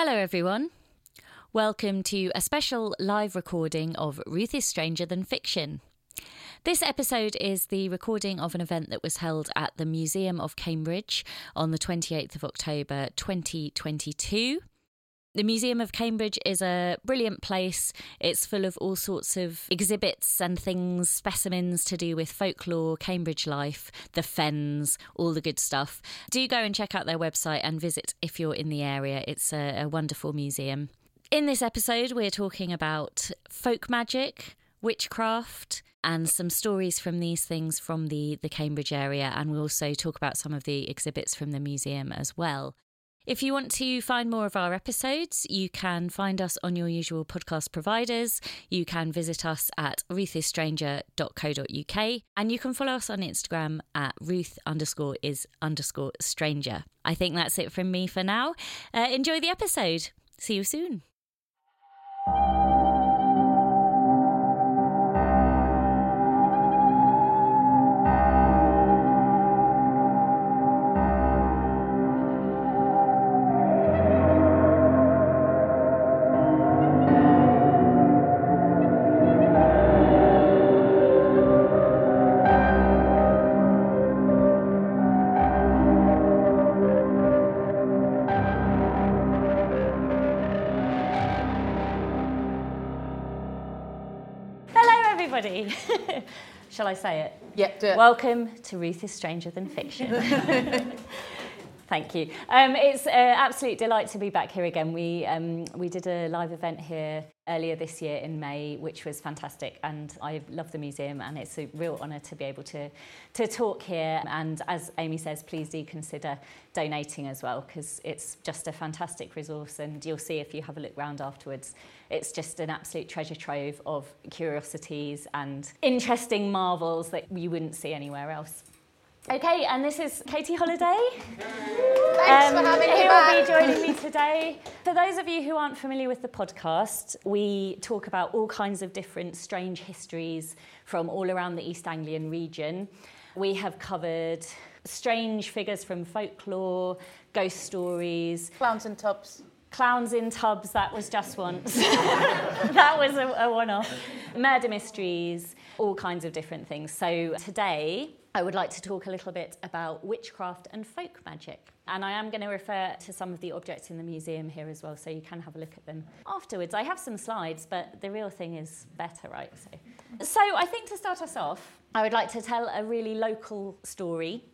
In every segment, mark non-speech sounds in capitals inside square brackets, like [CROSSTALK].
Hello, everyone. Welcome to a special live recording of Ruth is Stranger Than Fiction. This episode is the recording of an event that was held at the Museum of Cambridge on the 28th of October 2022. The Museum of Cambridge is a brilliant place. It's full of all sorts of exhibits and things, specimens to do with folklore, Cambridge life, the fens, all the good stuff. Do go and check out their website and visit if you're in the area. It's a, a wonderful museum. In this episode, we're talking about folk magic, witchcraft, and some stories from these things from the, the Cambridge area. And we'll also talk about some of the exhibits from the museum as well. If you want to find more of our episodes, you can find us on your usual podcast providers. You can visit us at ruthisstranger.co.uk and you can follow us on Instagram at ruth underscore is underscore stranger. I think that's it from me for now. Uh, enjoy the episode. See you soon. Everybody. [LAUGHS] Shall I say it? Yeah, it. Welcome to Ruth is Stranger Than Fiction. [LAUGHS] Thank you. Um, it's an absolute delight to be back here again. We, um, we did a live event here earlier this year in May, which was fantastic, and I love the museum, and it's a real honour to be able to, to talk here. And as Amy says, please do consider donating as well, because it's just a fantastic resource, and you'll see if you have a look round afterwards. It's just an absolute treasure trove of curiosities and interesting marvels that you wouldn't see anywhere else. Okay, and this is Katie Holiday. Thanks for um, having me Who will be joining me [LAUGHS] today. For those of you who aren't familiar with the podcast, we talk about all kinds of different strange histories from all around the East Anglian region. We have covered strange figures from folklore, ghost stories, Clowns and tubs. clowns in tubs, that was just once. [LAUGHS] that was a, a one off. Murder mysteries, all kinds of different things. So today, I would like to talk a little bit about witchcraft and folk magic. And I am going to refer to some of the objects in the museum here as well, so you can have a look at them afterwards. I have some slides, but the real thing is better, right? So, so I think to start us off, I would like to tell a really local story.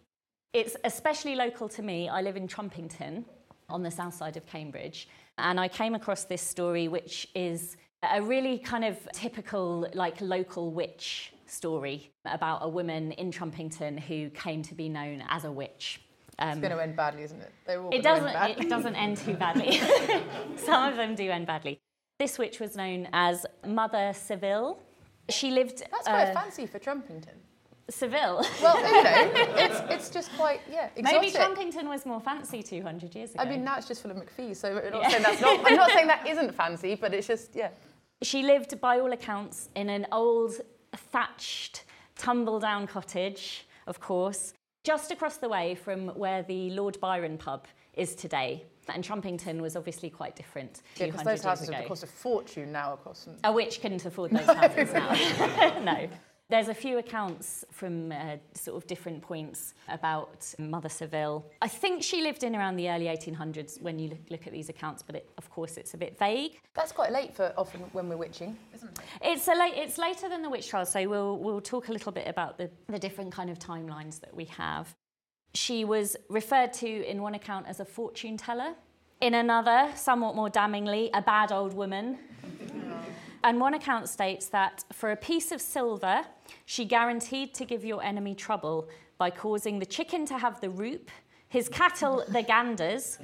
It's especially local to me. I live in Trumpington on the south side of Cambridge. And I came across this story, which is a really kind of typical, like, local witch story about a woman in Trumpington who came to be known as a witch. Um, It's going to end badly, isn't it? It doesn't. It doesn't end too badly. [LAUGHS] [LAUGHS] Some of them do end badly. This witch was known as Mother Seville. She lived. That's quite uh, fancy for Trumpington. Seville. Well, you know, [LAUGHS] it's it's just quite yeah Maybe. Trumpington was more fancy 200 years ago. I mean, now it's just full of McPhee, so I'm not Yeah. saying that's not. I'm not saying that isn't fancy, but it's just yeah. She lived, by all accounts, in an old thatched, tumble down cottage, of course, just across the way from where the Lord Byron pub is today. And Trumpington was obviously quite different Yeah, because those houses have cost a fortune now, of course. A witch couldn't afford those [LAUGHS] houses now. [LAUGHS] no. There's a few accounts from uh, sort of different points about Mother Seville. I think she lived in around the early 1800s when you look, at these accounts, but it, of course it's a bit vague. That's quite late for often when we're witching, isn't it? It's, a late, it's later than the witch trials, so we'll, we'll talk a little bit about the, the different kind of timelines that we have. She was referred to in one account as a fortune teller, in another, somewhat more damningly, a bad old woman. And one account states that for a piece of silver, she guaranteed to give your enemy trouble by causing the chicken to have the roup, his cattle the ganders,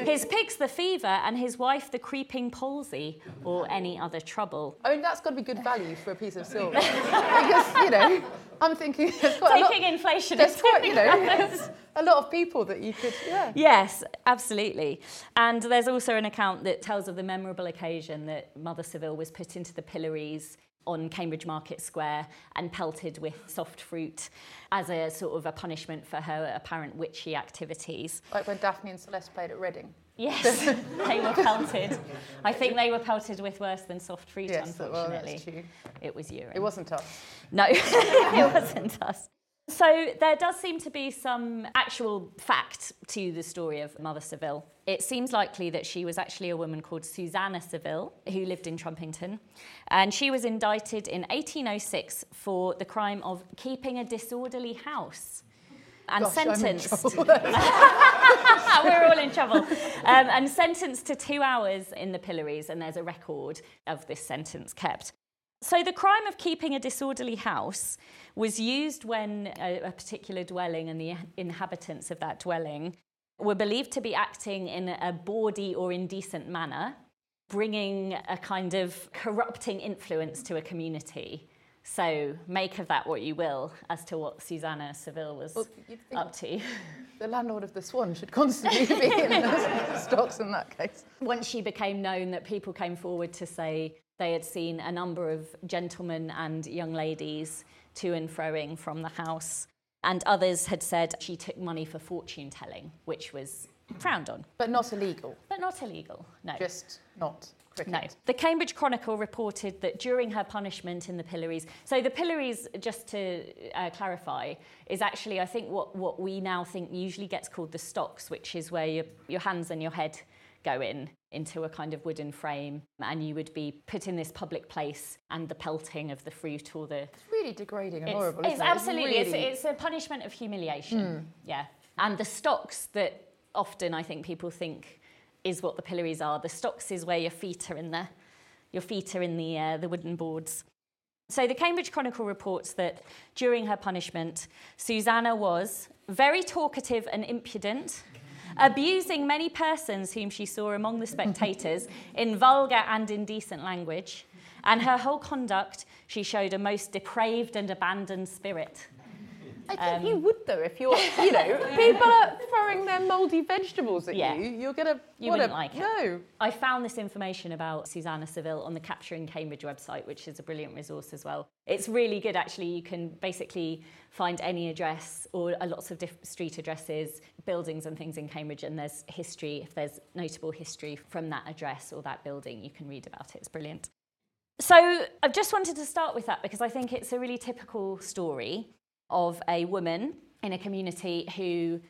his pigs the fever, and his wife the creeping palsy, or any other trouble. I mean, that's got to be good value for a piece of silver, because you know, I'm thinking there's quite a lot. Taking inflation There's quite, you know, there's a lot of people that you could, yeah. Yes, absolutely. And there's also an account that tells of the memorable occasion that Mother Seville was put into the pillories on Cambridge Market Square and pelted with soft fruit as a sort of a punishment for her apparent witchy activities. Like when Daphne and Celeste played at Reading. Yes, [LAUGHS] they were pelted. I think they were pelted with worse than soft fruit, Yes, well, unfortunately. true. It was urine. It wasn't us. No, [LAUGHS] it wasn't us. So there does seem to be some actual fact to the story of Mother Seville. It seems likely that she was actually a woman called Susanna Seville who lived in Trumpington. And she was indicted in 1806 for the crime of keeping a disorderly house and Gosh, sentenced. [LAUGHS] We're all in trouble. Um, and sentenced to two hours in the pillories, and there's a record of this sentence kept. So, the crime of keeping a disorderly house was used when a, a particular dwelling and the inhabitants of that dwelling were believed to be acting in a bawdy or indecent manner, bringing a kind of corrupting influence to a community. So, make of that what you will as to what Susanna Seville was Well, up to. the landlord of the Swan should constantly be in the [LAUGHS] stocks in that case. once she became known that people came forward to say they had seen a number of gentlemen and young ladies to and froing from the house and others had said she took money for fortune telling which was frowned on But not illegal, but not illegal no just not cricket. no. The Cambridge Chronicle reported that during her punishment in the pillories, so the pillories, just to uh, clarify, is actually, I think, what, what we now think usually gets called the stocks, which is where your, your hands and your head go in into a kind of wooden frame and you would be put in this public place and the pelting of the fruit or the It's really degrading and it's, horrible. it's isn't it? absolutely it's, really- it's a punishment of humiliation yeah and the stocks that often i think people think is what the pillories are the stocks is where your feet are in the your feet are in the uh, the wooden boards so the cambridge chronicle reports that during her punishment susanna was very talkative and impudent abusing many persons whom she saw among the spectators [LAUGHS] in vulgar and indecent language. And her whole conduct she showed a most depraved and abandoned spirit I think um, you would though if you're, you [LAUGHS] know, people are throwing their mouldy vegetables at Yeah. you. You're gonna. You wouldn't a, like it. No. I found this information about Susanna Seville on the Capturing Cambridge website, which is a brilliant resource as well. It's really good, actually. You can basically find any address or lots of diff- street addresses, buildings, and things in Cambridge, and there's history. If there's notable history from that address or that building, you can read about it. It's brilliant. So I've just wanted to start with that because I think it's a really typical story of a woman in a community who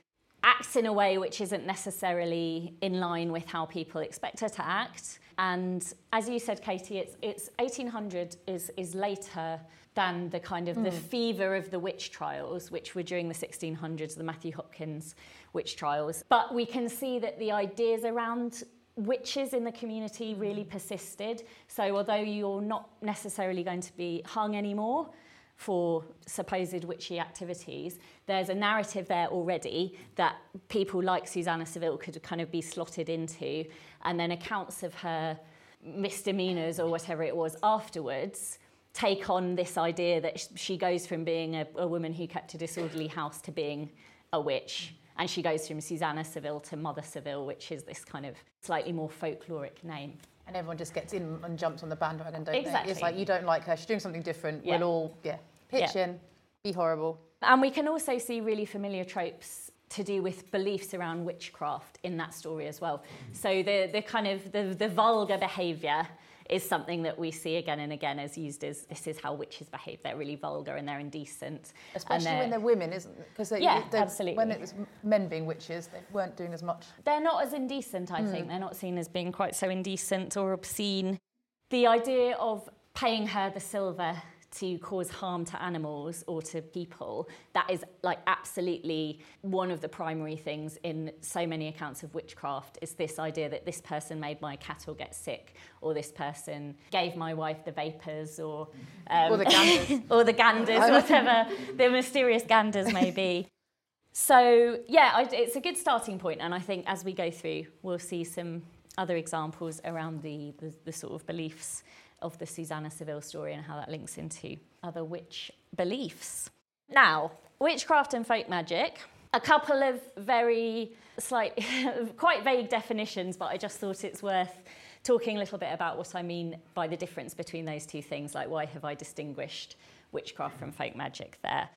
acts in a way which isn't necessarily in line with how people expect her to act. And as you said, Katie, it's, it's 1800 is, is later than the kind of the hmm. fever of the witch trials, which were during the 1600s, the Matthew Hopkins witch trials. But we can see that the ideas around witches in the community really hmm. persisted. So although you're not necessarily going to be hung anymore, for supposed witchy activities, there's a narrative there already that people like Susanna Seville could kind of be slotted into, and then accounts of her misdemeanors or whatever it was afterwards take on this idea that she goes from being a, a woman who kept a disorderly house to being a witch. And she goes from Susanna Seville to Mother Seville, which is this kind of slightly more folkloric name. And everyone just gets in and jumps on the bandwagon, don't they? Exactly. It's like you don't like her. She's doing something different. Yeah. We'll all yeah pitch Yeah. in, be horrible. And we can also see really familiar tropes to do with beliefs around witchcraft in that story as well. So the, the kind of the, the vulgar behaviour is something that we see again and again as used as this is how witches behave. They're really vulgar and they're indecent. Especially they're, when they're women, isn't it? Because they, yeah, absolutely. When it was men being witches, they weren't doing as much. They're not as indecent, I mm. think. They're not seen as being quite so indecent or obscene. The idea of paying her the silver to cause harm to animals or to people, that is like absolutely one of the primary things in so many accounts of witchcraft is this idea that this person made my cattle get sick or this person gave my wife the vapors or um, Or the ganders. [LAUGHS] or the ganders, whatever the mysterious ganders may be. So, yeah, I, it's a good starting point, and I think as we go through, we'll see some other examples around the, the, the sort of beliefs of the Susanna Seville story and how that links into other witch beliefs. Now, witchcraft and folk magic, a couple of very slight, [LAUGHS] quite vague definitions, but I just thought it's worth talking a little bit about what I mean by the difference between those two things, like why have I distinguished witchcraft from folk magic there.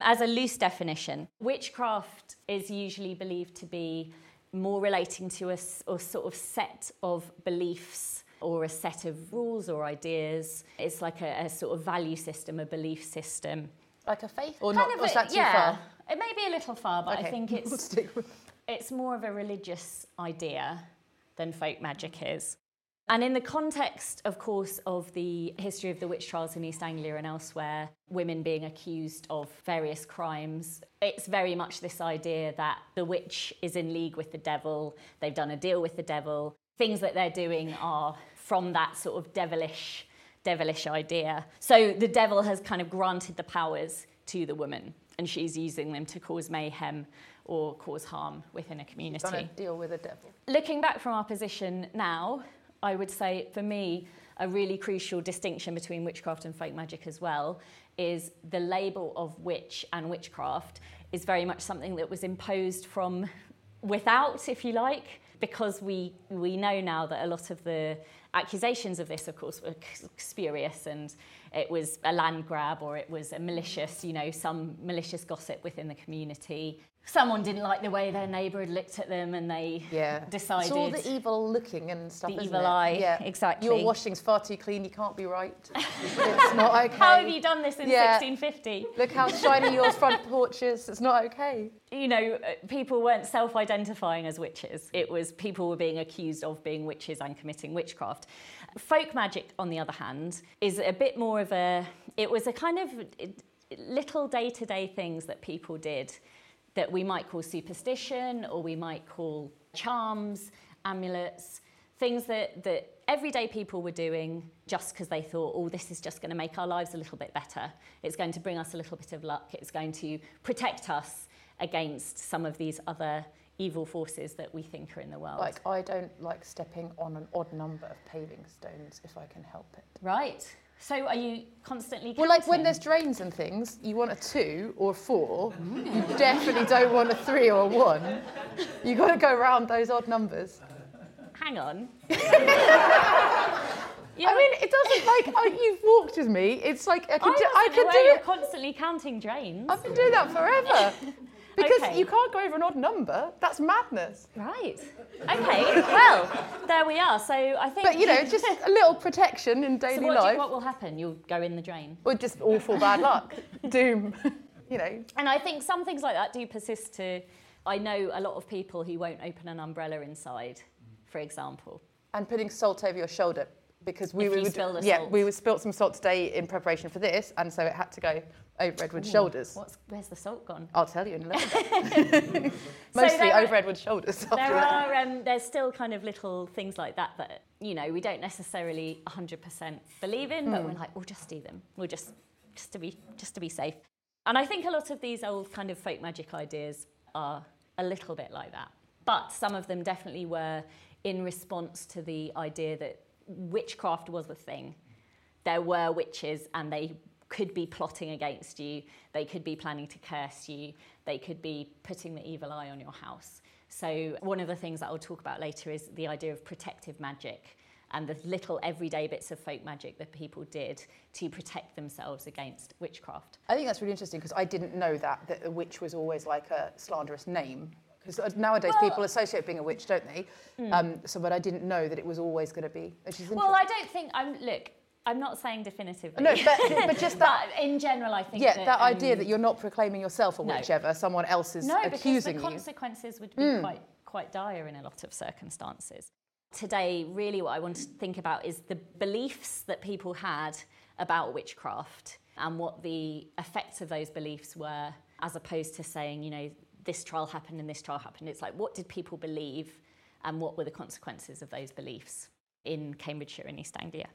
As a loose definition, witchcraft is usually believed to be more relating to a sort of set of beliefs or a set of rules or ideas. It's like a, a sort of value system, a belief system. Like a faith? Or Kind not? of Or is that too yeah, far? It may be a little far, but I Okay. think [LAUGHS] We'll it's it's more of a religious idea than folk magic is. And in the context, of course, of the history of the witch trials in East Anglia and elsewhere, women being accused of various crimes, it's very much this idea that the witch is in league with the devil, they've done a deal with the devil. Things that they're doing are from that sort of devilish, devilish idea. So the devil has kind of granted the powers to the woman, and she's using them to cause mayhem or cause harm within a community Trying to deal with the devil. looking back from our position now, I would say for me, a really crucial distinction between witchcraft and folk magic as well is the label of witch and witchcraft is very much something that was imposed from without, if you like, because we, we know now that a lot of the accusations of this, of course, were spurious and it was a land grab or it was a malicious, you know, some malicious gossip within the community. Someone didn't like the way their neighbour had looked at them and they Yeah. decided. It's all the evil looking and stuff. The evil it? eye, Yeah. exactly. Your washing's far too clean. You can't be right. [LAUGHS] it's not okay. [LAUGHS] How have you done this in Yeah. 1650? Look how shiny your front porch is. It's not okay. You know, uh, people weren't self identifying as witches. It was people were being accused of being witches and committing witchcraft. Folk magic, on the other hand, is a bit more of a, it was a kind of little day to day things that people did that we might call superstition or we might call charms, amulets, things that, that everyday people were doing just because they thought, oh, this is just going to make our lives a little bit better. It's going to bring us a little bit of luck. It's going to protect us against some of these other evil forces that we think are in the world. Like, I don't like stepping on an odd number of paving stones if I can help it. right. So are you constantly Well, like when there's drains and things, you want a two or a four. You definitely don't want a three or a one. You've got to go around those odd numbers. Hang on. [LAUGHS] I mean, it doesn't like oh, you've walked with me. It's like I can I, do, I aware do you're constantly counting drains. I've been doing that forever. [LAUGHS] Because Okay. you can't go over an odd number. That's madness. Right. Okay. well, there we are. So I think. But you know, just [LAUGHS] a little protection in daily so what, do you- life, what will happen? You'll go in the drain. or just awful bad luck, [LAUGHS] doom. [LAUGHS] you know, And I think some things like that do persist to. I know a lot of people who won't open an umbrella inside, for example. and putting salt over your shoulder because we you would yeah we would spilt some salt today in preparation for this, and so it had to go over Edward's shoulders. What's, where's the salt gone? I'll tell you in a little bit. [LAUGHS] [LAUGHS] So Mostly are- over Edward's shoulders. [LAUGHS] There are um, there's still kind of little things like that that you know we don't necessarily 100% believe in, but we're like we'll just do them. We'll just just to be just to be safe. And I think a lot of these old kind of folk magic ideas are a little bit like that. But some of them definitely were in response to the idea that witchcraft was a thing. There were witches and they could be plotting against you, they could be planning to curse you, they could be putting the evil eye on your house. So, one of the things that I'll talk about later is the idea of protective magic and the little everyday bits of folk magic that people did to protect themselves against witchcraft. I think that's really interesting because I didn't know that that a witch was always like a slanderous name. Because nowadays Well- people associate being a witch, don't they? Um, so, but I didn't know that it was always going to be. Well, I don't think I'm look. I'm not saying definitively. No, but, but [LAUGHS] just that. but in general, I think Yeah, that, that idea um, that you're not proclaiming yourself or no. whichever, someone else is no, accusing because the you. consequences would be quite quite dire in a lot of circumstances. Today, really, what I want to think about is the beliefs that people had about witchcraft and what the effects of those beliefs were, as opposed to saying, you know, this trial happened and this trial happened. It's like, what did people believe, and what were the consequences of those beliefs in Cambridgeshire and East Anglia?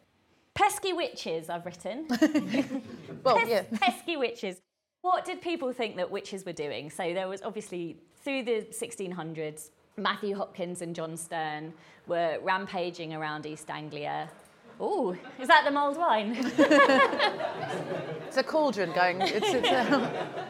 Pesky witches, I've written. [LAUGHS] Well, Pes- yeah. pesky witches. What did people think that witches were doing? So there was obviously through the 1600s, Matthew Hopkins and John Stearne were rampaging around East Anglia. Oh, is that the mulled wine? It's a cauldron going. It's, it's um, a,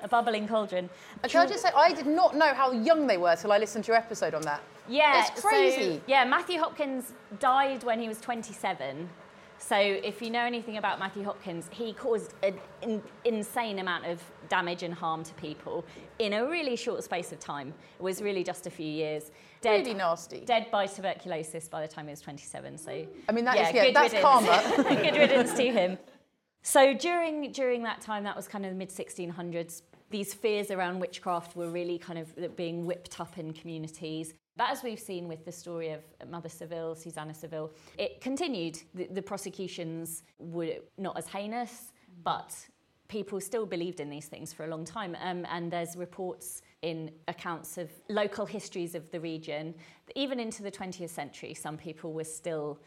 [LAUGHS] A bubbling cauldron. Uh, can I just say, I did not know how young they were till I listened to your episode on that. Yeah, It's so- crazy. yeah, Matthew Hopkins died when he was 27. So, if you know anything about Matthew Hopkins, he caused an in, insane amount of damage and harm to people in a really short space of time. It was really just a few years. Dead, Really nasty. Dead by tuberculosis by the time he was 27. So, I mean, that is- yeah, that's riddance. karma. [LAUGHS] good riddance to him. So during during that time, that was kind of the mid 1600s. These fears around witchcraft were really kind of being whipped up in communities. But as we've seen with the story of Mother Seville, Susanna Seville, it continued. The, the prosecutions were not as heinous, but people still believed in these things for a long time. Um, and there's reports in accounts of local histories of the region, even into the 20th century, some people were still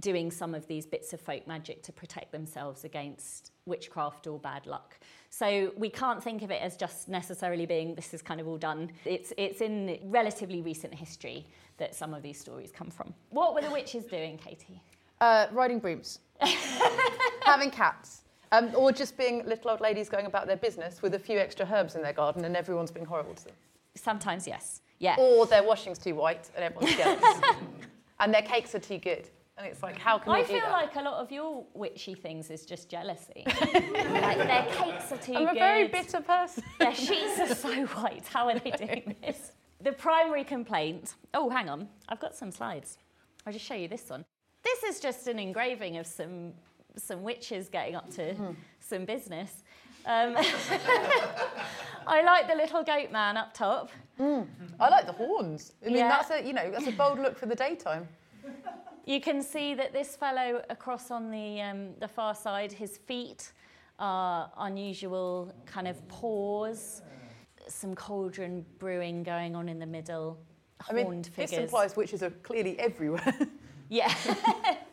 doing some of these bits of folk magic to protect themselves against witchcraft or bad luck. So we can't think of it as just necessarily being this is kind of all done. It's it's in relatively recent history that some of these stories come from. What were the witches doing, Katie? Uh, riding brooms, [LAUGHS] having cats, um, or just being little old ladies going about their business with a few extra herbs in their garden and everyone's being horrible to them. Sometimes yes. Yeah. Or their washing's too white and everyone's jealous. [LAUGHS] and their cakes are too good. And it's like, how can I we do feel that? like a lot of your witchy things is just jealousy. [LAUGHS] like their cakes are too I'm good. a very bitter person. Their sheets are so [LAUGHS] white. How are they doing this? The primary complaint. Oh, hang on. I've got some slides. I'll just show you this one. This is just an engraving of some some witches getting up to some business. Um, [LAUGHS] I like the little goat man up top. I like the horns. I mean, Yeah. that's a you know that's a bold look for the daytime. You can see that this fellow across on the, um, the far side, his feet are unusual kind of paws, some cauldron brewing going on in the middle, I mean, horned this implies witches are clearly everywhere. [LAUGHS] Yeah.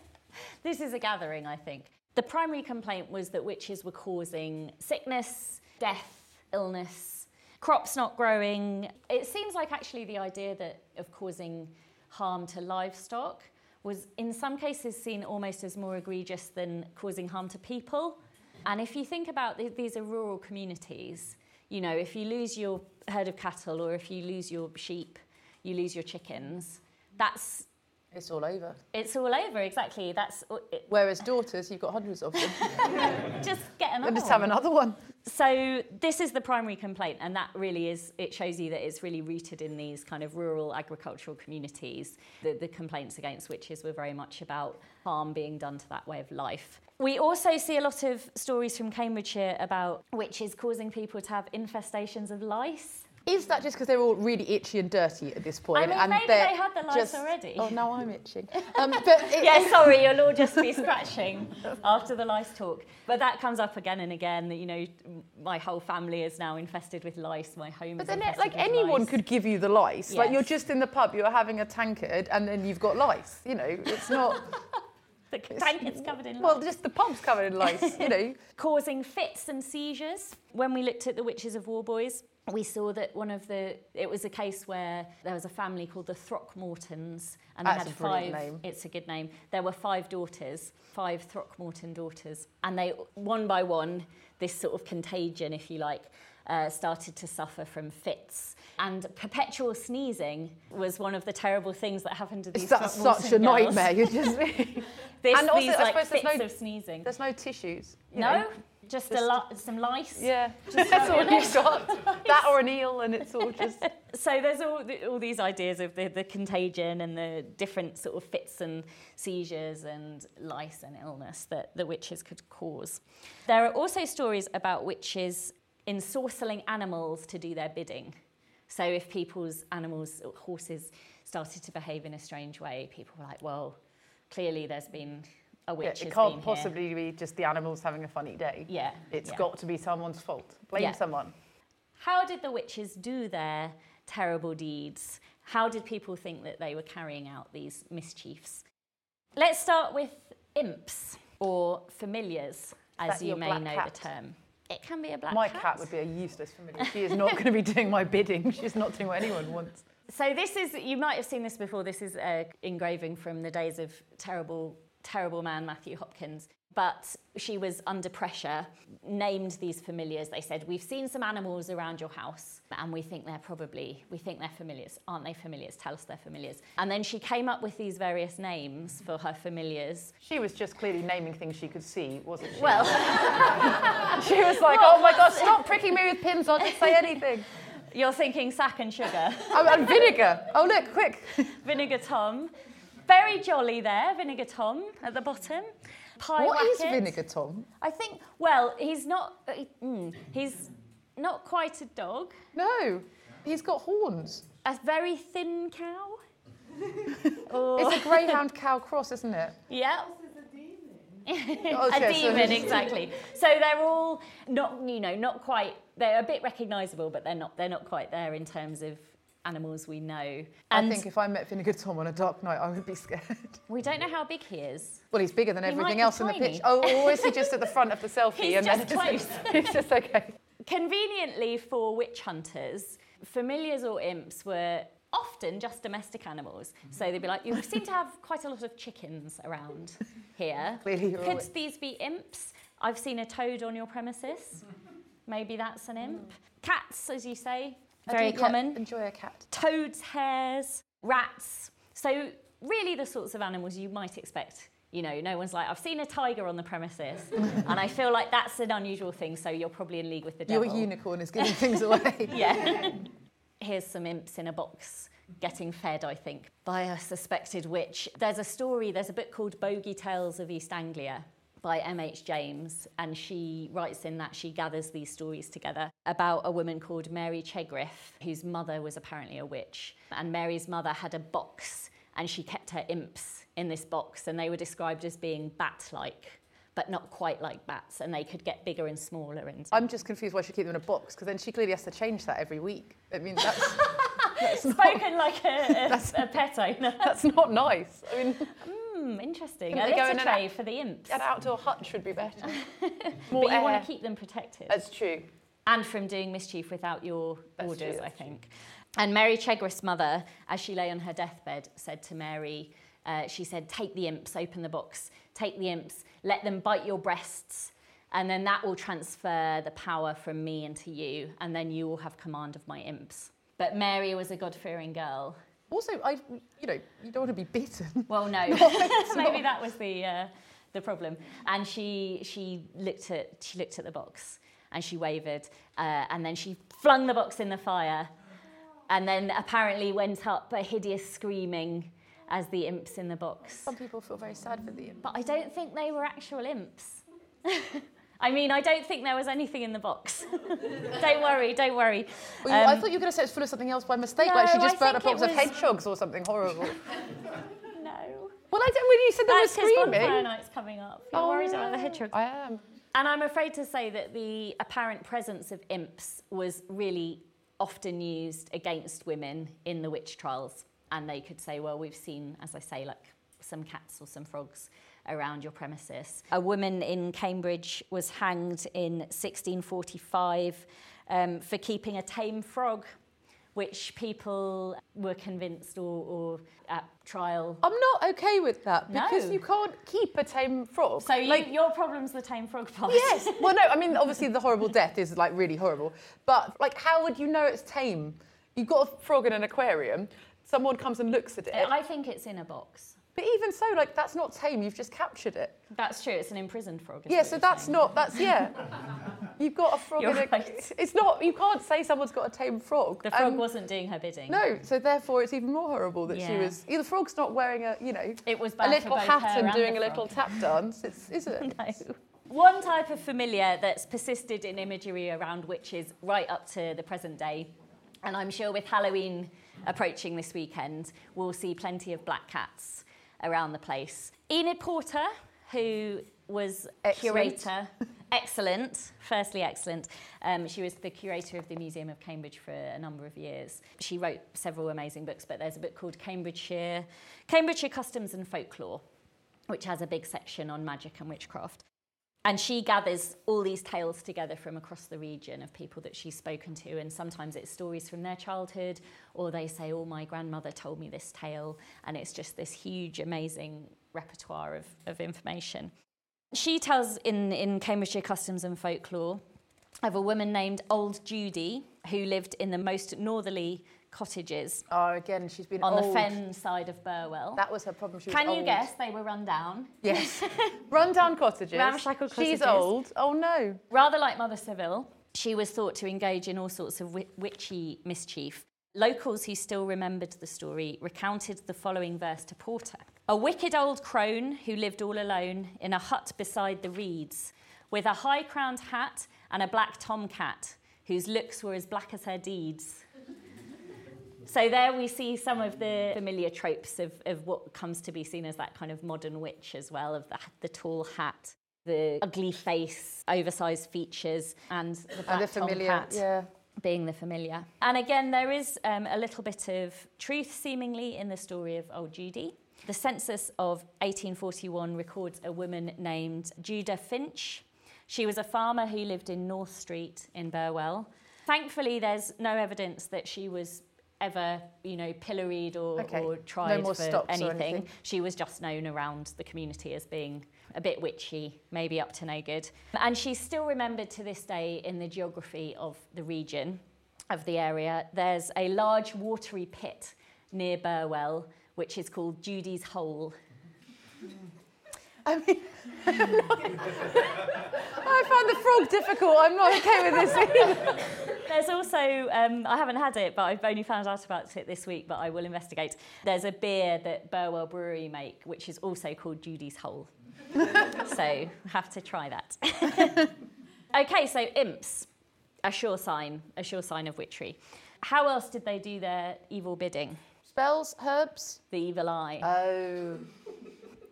[LAUGHS] this is a gathering, I think. The primary complaint was that witches were causing sickness, death, illness, crops not growing. It seems like actually the idea that of causing harm to livestock was in some cases seen almost as more egregious than causing harm to people. And if you think about th- these are rural communities, you know, if you lose your herd of cattle or if you lose your sheep, you lose your chickens, that's it's all over. it's all over, exactly. That's it, Whereas daughters, you've got hundreds of them. [LAUGHS] just get another and just one. have another one. So this is the primary complaint, and that really is. It shows you that it's really rooted in these kind of rural agricultural communities. The, the complaints against witches were very much about harm being done to that way of life. We also see a lot of stories from Cambridgeshire about witches causing people to have infestations of lice. Is that just because they're all really itchy and dirty at this point? I mean, and maybe they had the lice just- already. Oh, now I'm itching. Um, but [LAUGHS] it, yeah, sorry, you'll all just be scratching after the lice talk. But that comes up again and again. That you know, my whole family is now infested with lice. My home But is then, infested like anyone lice. could give you the lice. Like you're just in the pub, you're having a tankard, and then you've got lice. You know, it's not. [LAUGHS] The tank is covered in lice. well, just the pub's covered in lice. You [LAUGHS] know, causing fits and seizures. When we looked at the Witches of Warboys, we saw that one of the it was a case where there was a family called the Throckmortons and they had five name. it's a good name there were five daughters five Throckmorton daughters and they one by one this sort of contagion if you like uh, started to suffer from fits and perpetual sneezing was one of the terrible things that happened to these that's Throckmorton such a girls. nightmare. You're just. [LAUGHS] [LAUGHS] This, And also, these I like suppose there's no- of sneezing There's no tissues. you no know. Just, Just- a lot some lice Yeah, [LAUGHS] that's all you've got. [LAUGHS] That or an eel, and it's all just. [LAUGHS] so there's all, the, all these ideas of the, the contagion and the different sort of fits and seizures and lice and illness that the witches could cause. There are also stories about witches ensorceling animals to do their bidding. So if people's animals, horses, started to behave in a strange way, people were like, well, clearly there's been a Yeah, it can't been here. possibly be just the animals having a funny day. Yeah. It's yeah. got to be someone's fault. Blame Yeah. someone. How did the witches do their terrible deeds? How did people think that they were carrying out these mischiefs? Let's start with imps or familiars, as you may know cat? the term. It can be a black My cat. cat would be a useless familiar. She is not [LAUGHS] going to be doing my bidding. She's not doing what anyone wants. So this is, you might have seen this before, this is an engraving from the days of terrible terrible man, Matthew Hopkins. But she was under pressure, named these familiars. They said, We've seen some animals around your house, and we think they're probably, we think they're familiars. Aren't they familiars? Tell us they're familiars. And then she came up with these various names for her familiars. She was just clearly naming things she could see, wasn't she? Well, [LAUGHS] she was like, oh my God, stop pricking me with pins, I'll just say anything. you're thinking sack and sugar. Oh, and vinegar. Oh, look, quick. [LAUGHS] Vinegar Tom. Very jolly there, Vinegar Tom at the bottom. Pie What is Wacket. Vinegar Tom? I think, well, he's not, mm, he's not quite a dog. No, he's got horns. A very thin cow. [LAUGHS] Or- It's a [LAUGHS] greyhound cow cross, isn't it? yeah. Oh, a yes, [LAUGHS] so- demon, exactly. So they're all not, you know, not quite. They're a bit recognisable, but they're not. They're not quite there in terms of animals we know. I think if I met Vinegar Tom on a dark night, I would be scared. [LAUGHS] we don't know how big he is. Well, he's bigger than He everything else in the tiny. pitch. Oh, or is he just at the front of the [LAUGHS] selfie? He's and just then close. [LAUGHS] It's just okay. Conveniently for witch hunters, familiars or imps were often just domestic animals. Mm-hmm. So they'd be like, you seem to have quite a lot of chickens around here. Clearly Could witch. these be imps? I've seen a toad on your premises. Maybe that's an imp. Cats, as you say, very do, yeah, common. enjoy a cat. Toads, hares, rats. So really the sorts of animals you might expect. You know, no one's like, I've seen a tiger on the premises. [LAUGHS] and I feel like that's an unusual thing, so you're probably in league with the devil. Your unicorn is giving [LAUGHS] things away. Yeah. Here's some imps in a box getting fed, I think, by a suspected witch. There's a story, there's a book called Bogey Tales of East Anglia by M.H. James, and she writes in that she gathers these stories together about a woman called Mary Chegriff, whose mother was apparently a witch. And Mary's mother had a box, and she kept her imps in this box, and they were described as being bat like. But not quite like bats, and they could get bigger and smaller. And I'm just confused why she keep them in a box because then she clearly has to change that every week. I mean, that's, [LAUGHS] that's, not, spoken like a, a, [LAUGHS] a pet owner. that's not nice. I mean, mm. Hmm, interesting. Couldn't A go litter an tray for the imps. an outdoor hut should be better. [LAUGHS] [LAUGHS] But More you want to keep them protected. That's true. and from doing mischief without your That's orders, true, I that's true. think. And Mary Chegriff's mother, as she lay on her deathbed, said to Mary, uh, she said, Take the imps, open the box, take the imps, let them bite your breasts, and then that will transfer the power from me into you, and then you will have command of my imps. But Mary was a God fearing girl. Also, I, you know, you don't want to be bitten. Well, no, [LAUGHS] [LAUGHS] maybe that was the uh, the problem. And she she looked at she looked at the box and she wavered, uh, and then she flung the box in the fire, and then apparently went up a hideous screaming as the imps in the box. Some people feel very sad for the imps. But I don't think they were actual imps. [LAUGHS] I mean, I don't think there was anything in the box. [LAUGHS] don't worry, don't worry. Well, you- I Um, thought you were going to say it's full of something else by mistake, No, like she just I burnt a box it of hedgehogs or something horrible. [LAUGHS] no. well, I don't. When you said they were screaming. That's his bonfire screaming, night's coming up. You're Oh, worried about the no. hedgehog. I am. And I'm afraid to say that the apparent presence of imps was really often used against women in the witch trials. And they could say, well, we've seen, as I say, like some cats or some frogs around your premises. A woman in Cambridge was hanged in 1645 um, for keeping a tame frog, which people were convinced or, or at trial. I'm not okay with that because No. you can't keep a tame frog. So you, like, your problem's the tame frog part. yes. [LAUGHS] Well, no. I mean, obviously, the horrible death is like really horrible. But like, how would you know it's tame? You've got a frog in an aquarium. Someone comes and looks at it. I think it's in a box. But even so, like, that's not tame. You've just captured it. That's true. It's an imprisoned frog. Yeah. So that's saying. not. That's yeah. [LAUGHS] You've got a frog You're in a. right. It's not. You can't say someone's got a tame frog. The frog Um, wasn't doing her bidding. No, so therefore it's even more horrible that she was. Yeah, the frog's not wearing a, you know, It was a little hat and and doing a little tap dance. It's, is it? [LAUGHS] No. One type of familiar that's persisted in imagery around witches right up to the present day, and I'm sure with Halloween approaching this weekend, we'll see plenty of black cats around the place. Enid Porter, who was Excellent. curator, excellent, firstly excellent. Um, she was the curator of the Museum of Cambridge for a number of years. She wrote several amazing books, but there's a book called Cambridgeshire, Cambridgeshire Customs and Folklore, which has a big section on magic and witchcraft. And she gathers all these tales together from across the region of people that she's spoken to. And sometimes it's stories from their childhood, or they say, Oh, my grandmother told me this tale. And it's just this huge, amazing repertoire of, of information. She tells in, in Cambridgeshire Customs and Folklore of a woman named Old Judy who lived in the most northerly cottages Oh, again, she's been on old. the fen side of Burwell. That was her problem. She was Can you old. guess they were run down? Yes. [LAUGHS] run down cottages. Ramshackle She's cottages. old. Oh no. Rather like Mother Seville, she was thought to engage in all sorts of wi- witchy mischief. Locals who still remembered the story recounted the following verse to Porter A wicked old crone who lived all alone in a hut beside the reeds, with a high crowned hat and a black tomcat, whose looks were as black as her deeds. So there we see some of the familiar tropes of, of what comes to be seen as that kind of modern witch as well, of the, the tall hat, the ugly face, oversized features, and the black And the familiar. tomcat Yeah. being the familiar. And again, there is um, a little bit of truth seemingly in the story of Old Judy. The census of 1841 records a woman named Judah Finch. She was a farmer who lived in North Street in Burwell. Thankfully, there's no evidence that she was ever, you know, pilloried or, Okay. or No tried more for anything. anything. She was just known around the community as being a bit witchy, maybe up to no good. And she's still remembered to this day in the geography of the region, of the area. There's a large watery pit near Burwell, which is called Judy's Hole. I mean, [LAUGHS] I found the frog difficult. I'm not okay with this either. There's also, um, I haven't had it, but I've only found out about it this week, but I will investigate. There's a beer that Burwell Brewery make, which is also called Judy's Hole. [LAUGHS] so have to try that. [LAUGHS] okay, so imps, a sure sign, a sure sign of witchery. How else did they do their evil bidding? Spells, herbs. The evil eye. Oh.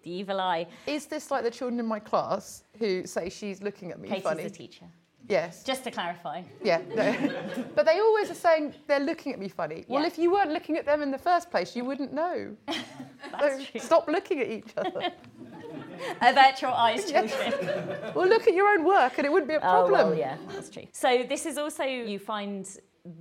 The evil eye. Is this like the children in my class who say she's looking at me Katie's funny? the teacher. Yes. Just to clarify. Yeah. No. [LAUGHS] but they always are saying they're looking at me funny. Well, Yeah. if you weren't looking at them in the first place, you wouldn't know. [LAUGHS] That's so true. stop looking at each other. [LAUGHS] Avert your eyes, children. well, look at your own work, and it wouldn't be a Oh, problem. well, yeah, that's true. So this is also, you find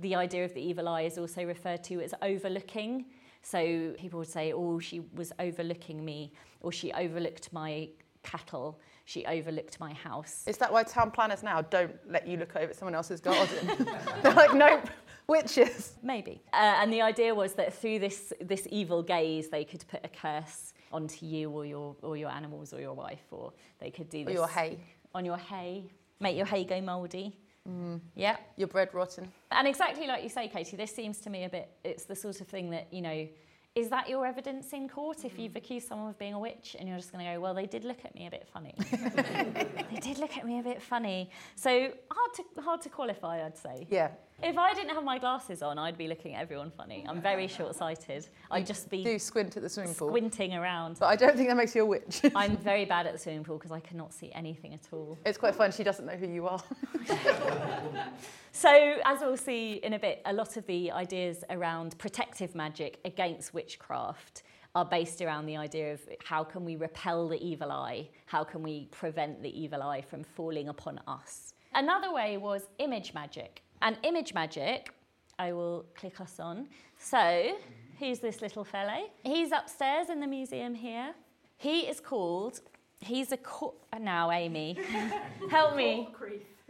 the idea of the evil eye is also referred to as overlooking. So people would say, oh, she was overlooking me, or she overlooked my cattle, she overlooked my house. Is that why town planners now don't let you look over someone else's garden? [LAUGHS] They're like, nope, witches. Maybe. Uh, and the idea was that through this, this evil gaze, they could put a curse onto you or your, or your animals or your wife, or they could do Or this your hay, on your hay, make your hay go mouldy. Mm. Yeah. your bread rotten. And exactly like you say, Katie, this seems to me a bit, it's the sort of thing that, you know, is that your evidence in court if you've mm. accused someone of being a witch and you're just going to go, well, they did look at me a bit funny. [LAUGHS] they did look at me a bit funny. So hard to, hard to qualify, I'd say. Yeah. If I didn't have my glasses on, I'd be looking at everyone funny. I'm very short sighted. I'd just be Do squint at the swimming pool. squinting around. But I don't think that makes you a witch. [LAUGHS] I'm very bad at the swimming pool because I cannot see anything at all. it's quite fun. She doesn't know who you are. [LAUGHS] So, as we'll see in a bit, a lot of the ideas around protective magic against witchcraft are based around the idea of how can we repel the evil eye? How can we prevent the evil eye from falling upon us? Another way was image magic. And image magic, I will click us on. So, who's this little fellow? He's upstairs in the museum here. He is called, he's a, cor- uh, now Amy, [LAUGHS] help me.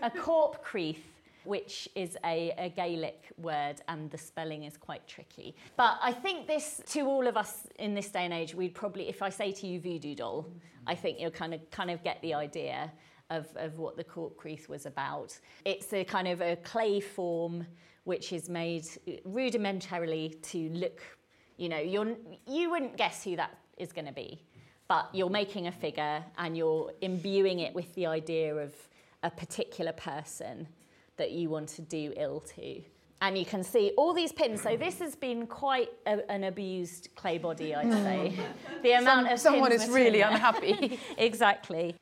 A corp creeth which is a, a Gaelic word, and the spelling is quite tricky. But I think this, to all of us in this day and age, we'd probably, if I say to you voodoo doll, I think you'll kind of kind of get the idea of, of what the corp creeth was about. It's a kind of a clay form which is made rudimentarily to look, you know, you're, you wouldn't guess who that is going to be, but you're making a figure and you're imbuing it with the idea of a particular person that you want to do ill to. And you can see all these pins. So this has been quite a, an abused clay body, I'd say. [LAUGHS] the amount of Someone is really unhappy. [LAUGHS] exactly.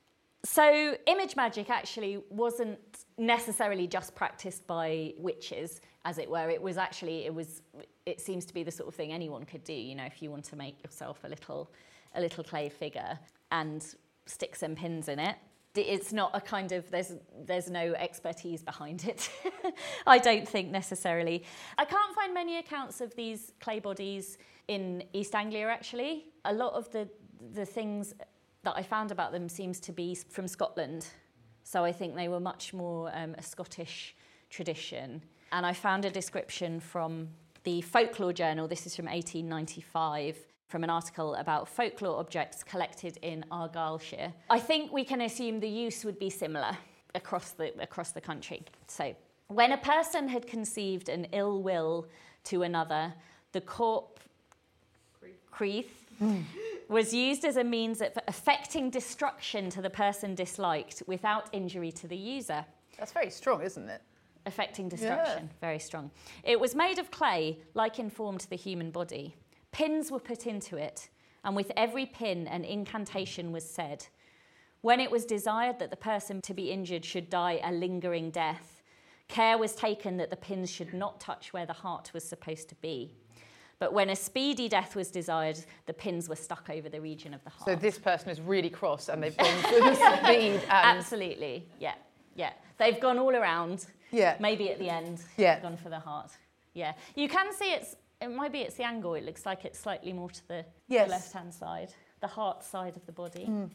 So image magic actually wasn't necessarily just practiced by witches, as it were. It was actually it was it seems to be the sort of thing anyone could do. You know, if you want to make yourself a little a little clay figure and stick some pins in it, it's not a kind of there's there's no expertise behind it [LAUGHS] i don't think necessarily i can't find many accounts of these clay bodies in east anglia actually a lot of the the things that i found about them seems to be from scotland. So i think they were much more um, a scottish tradition. And i found a description from the folklore journal. This is from 1895 from an article about folklore objects collected in Argyllshire. I think we can assume the use would be similar across the, across the country. So, when a person had conceived an ill will to another, the corp creeth [LAUGHS] was used as a means of affecting destruction to the person disliked without injury to the user. That's very strong, isn't it? Affecting destruction, yeah. very strong. It was made of clay, like in form to the human body. Pins were put into it, and with every pin, an incantation was said. When it was desired that the person to be injured should die a lingering death, care was taken that the pins should not touch where the heart was supposed to be. But when a speedy death was desired, the pins were stuck over the region of the heart. So this person is really cross and they've gone [LAUGHS] for the speed. And... Absolutely, yeah, yeah. They've gone all around. Yeah. Maybe at the end, yeah. gone for the heart. Yeah. You can see it's it might be it's the angle. It looks like it's slightly more to the, yes. the left-hand side, the heart side of the body. Mm.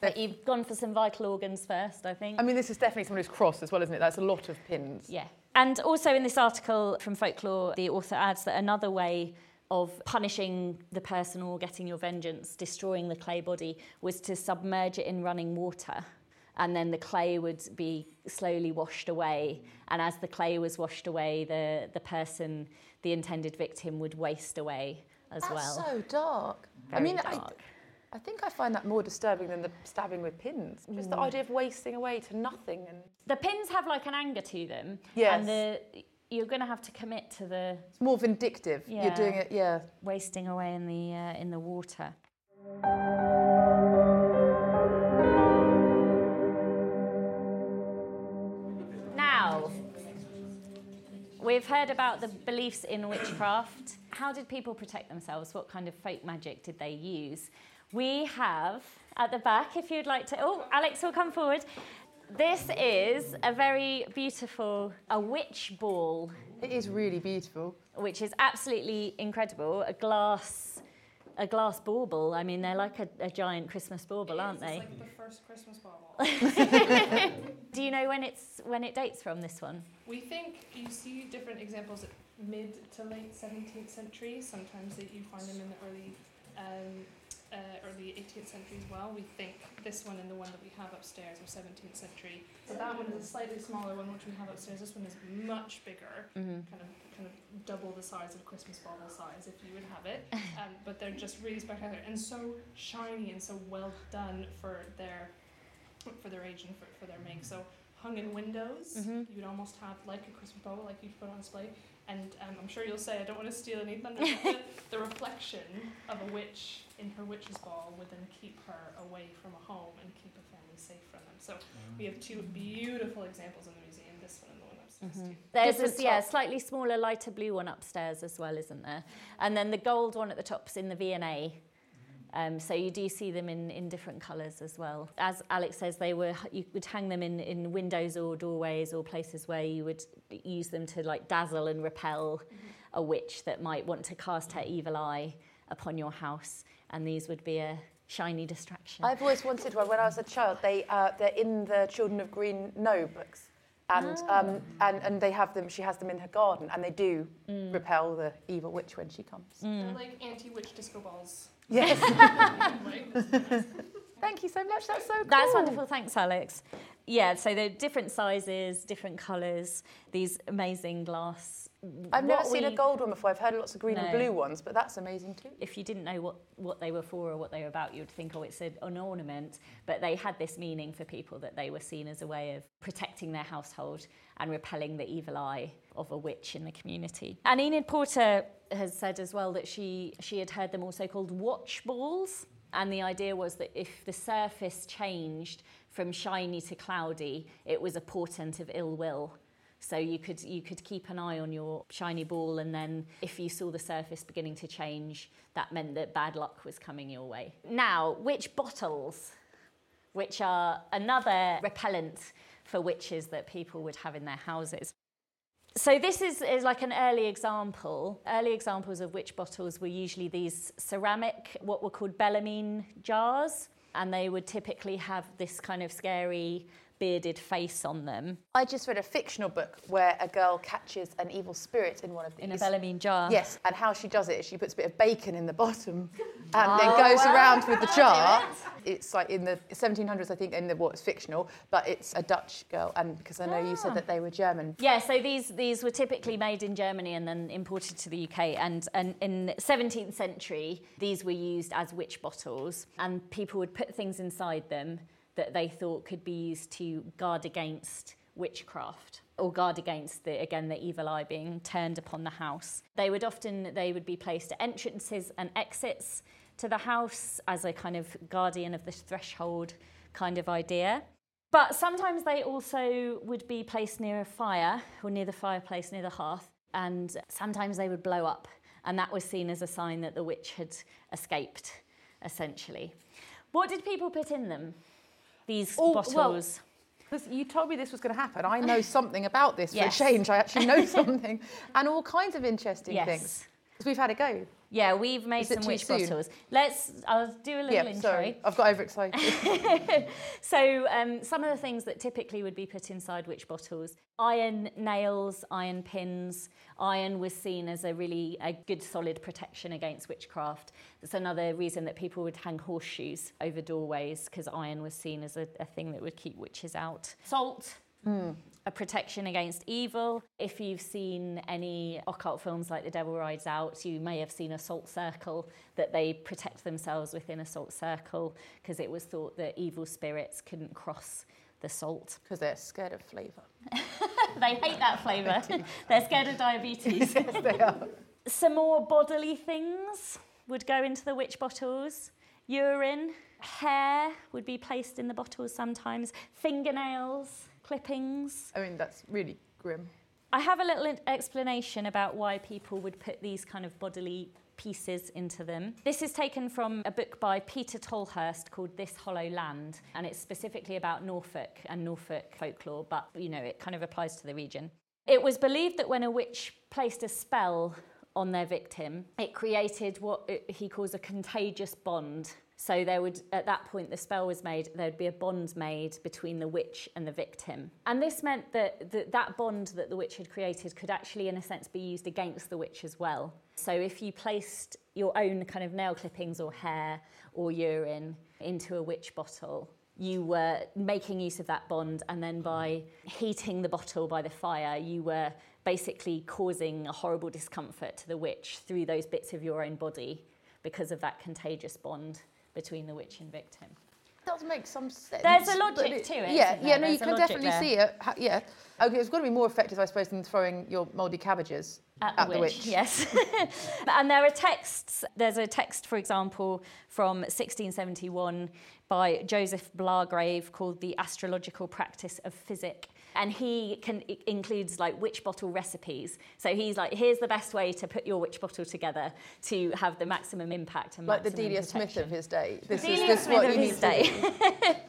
But you've gone for some vital organs first, I think. I mean, this is definitely someone who's cross as well, isn't it? That's a lot of pins. Yeah. And also in this article from Folklore, the author adds that another way of punishing the person or getting your vengeance, destroying the clay body, was to submerge it in running water and then the clay would be slowly washed away. And as the clay was washed away, the, the person, the intended victim, would waste away as That's well. so dark. Very I mean, dark. I, I think I find that more disturbing than the stabbing with pins. Just the mm. idea of wasting away to nothing. And the pins have like an anger to them. Yes. And the you're going to have to commit to the. It's more vindictive. Yeah, you're doing it, yeah. Wasting away in the uh, in the water. Now, we've heard about the beliefs in witchcraft. How did people protect themselves? What kind of folk magic did they use? We have at the back, if you'd like to. Oh, Alex will come forward. This is a very beautiful, a witch ball. It is really beautiful. Which is absolutely incredible. A glass a glass bauble. I mean, they're like a, a giant Christmas bauble, aren't they? It's like the first Christmas bauble. [LAUGHS] [LAUGHS] Do you know when it's when it dates from this one? We think you see different examples mid to late 17th century. Sometimes that you find them in the early um, uh, early 18th century as well. We think this one and the one that we have upstairs are 17th century. So that one is a slightly smaller one, which we have upstairs. This one is much bigger, mm-hmm. kind of kind of double the size of Christmas bauble size if you would have it. [LAUGHS] Um, but they're just really spectacular and so shiny and so well done for their for their age and for, for their make. So hung in windows, mm-hmm. you would almost have like a Christmas bauble, like you'd put on display. And um, I'm sure you'll say I don't want to steal any thunder. the, the reflection of a witch in her witch's ball would then keep her away from a home and keep a family safe from them. So we have two beautiful examples in the museum. This one and the one upstairs mm-hmm. too. There's this yeah, slightly smaller, lighter blue one upstairs as well, isn't there? And then the gold one at the top's in the V&A. Um, so you do see them in, in different colours as well. As Alex says, they were you would hang them in, in windows or doorways or places where you would use them to like dazzle and repel mm-hmm. a witch that might want to cast her evil eye upon your house. And these would be a shiny distraction. I've always wanted one. When I was a child, they uh, they're in the Children of Green Knowe books. And, ah. um, and and they have them. She has them in her garden, and they do mm. repel the evil witch when she comes. Mm. They're like anti-witch disco balls. Yes. [LAUGHS] Thank you so much. That's so cool. That's wonderful. Thanks, Alex. Yeah, so they're different sizes, different colours, these amazing glass. I've never seen a gold one before. I've heard lots of green no. and blue ones, but that's amazing too. If you didn't know what, what they were for or what they were about, you would think, oh, it's a, an ornament. But they had this meaning for people that they were seen as a way of protecting their household and repelling the evil eye of a witch in the community. And Enid Porter has said as well that she, she had heard them also called watch balls. And the idea was that if the surface changed from shiny to cloudy, it was a portent of ill will. So you could you could keep an eye on your shiny ball, and then if you saw the surface beginning to change, that meant that bad luck was coming your way. Now, witch bottles which are another repellent for witches that people would have in their houses. So this is, is like an early example. Early examples of witch bottles were usually these ceramic, what were called Bellarmine jars, and they would typically have this kind of scary bearded face on them. I just read a fictional book where a girl catches an evil spirit in one of these. In a Bellarmine jar. Yes, and how she does it is she puts a bit of bacon in the bottom [LAUGHS] and then oh, goes around with the jar. It's like in the 1700s, I think, in the what it's fictional, but it's a Dutch girl, and because I know you said ah. that they were German. Yeah, so these these were typically made in Germany and then imported to the UK. And, and in 17th century, these were used as witch bottles, and people would put things inside them that they thought could be used to guard against witchcraft or guard against the again the evil eye being turned upon the house. They would often they would be placed at entrances and exits to the house as a kind of guardian of the threshold kind of idea. But sometimes they also would be placed near a fire or near the fireplace, near the hearth, and sometimes they would blow up, and that was seen as a sign that the witch had escaped, essentially. What did people put in them? These Oh, well, bottles. Because you told me this was going to happen. I know [LAUGHS] something about this Yes. for a change. I actually know [LAUGHS] something. and all kinds of interesting Yes. things. Because we've had a go. Yeah, we've made some witch soon? bottles. Let's. I'll do a little Yeah, intro. sorry. I've got overexcited. [LAUGHS] So, um, some of the things that typically would be put inside witch bottles iron nails, iron pins. Iron was seen as a really a good solid protection against witchcraft. That's another reason that people would hang horseshoes over doorways because iron was seen as a, a thing that would keep witches out. Salt. A protection against evil. If you've seen any occult films like The Devil Rides Out, you may have seen a salt circle that they protect themselves within a salt circle because it was thought that evil spirits couldn't cross the salt. Because they're scared of flavour. [LAUGHS] They hate that flavour. [LAUGHS] They're scared of diabetes. [LAUGHS] yes, they are. Some more bodily things would go into the witch bottles. Urine, hair would be placed in the bottles sometimes, fingernails, clippings. I mean, that's really grim. I have a little explanation about why people would put these kind of bodily pieces into them. This is taken from a book by Peter Tolhurst called This Hollow Land, and it's specifically about Norfolk and Norfolk folklore, but you know, it kind of applies to the region. It was believed that when a witch placed a spell on their victim, it created what he calls a contagious bond. So there would, at that point, the spell was made. There would be a bond made between the witch and the victim, and this meant that that, that bond that the witch had created could actually, in a sense, be used against the witch as well. So if you placed your own kind of nail clippings or hair or urine into a witch bottle, you were making use of that bond, and then by heating the bottle by the fire, you were basically causing a horrible discomfort to the witch through those bits of your own body because of that contagious bond between the witch and victim. does make some sense. There's a logic to it, Yeah, yeah, no, you There's can definitely there. see it. Yeah. Okay, it's got to be more effective, I suppose, than throwing your mouldy cabbages At, the, witch, yes. [LAUGHS] and there are texts. There's a text, for example, from 1671 by Joseph Blagrave called The Astrological Practice of Physic. And he can, includes like witch bottle recipes. So he's like, here's the best way to put your witch bottle together to have the maximum impact and Like the Delia Smith of his day. This Delia is this Smith what of you his day.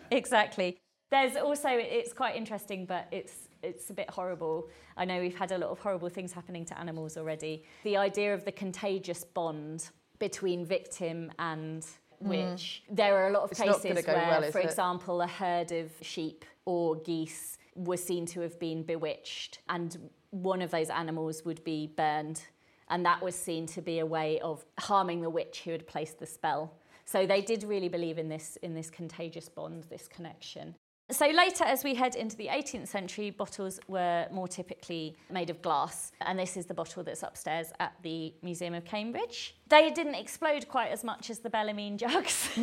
[LAUGHS] exactly. There's also it's quite interesting, but it's it's a bit horrible. I know we've had a lot of horrible things happening to animals already. The idea of the contagious bond between victim and witch. There are a lot of Mm. It's cases where, well, for it? example, a herd of sheep or geese was seen to have been bewitched, and one of those animals would be burned, and that was seen to be a way of harming the witch who had placed the spell. So they did really believe in this in this contagious bond, this connection. So later, as we head into the 18th century, bottles were more typically made of glass, and this is the bottle that's upstairs at the Museum of Cambridge. They didn't explode quite as much as the Bellarmine jugs. [LAUGHS]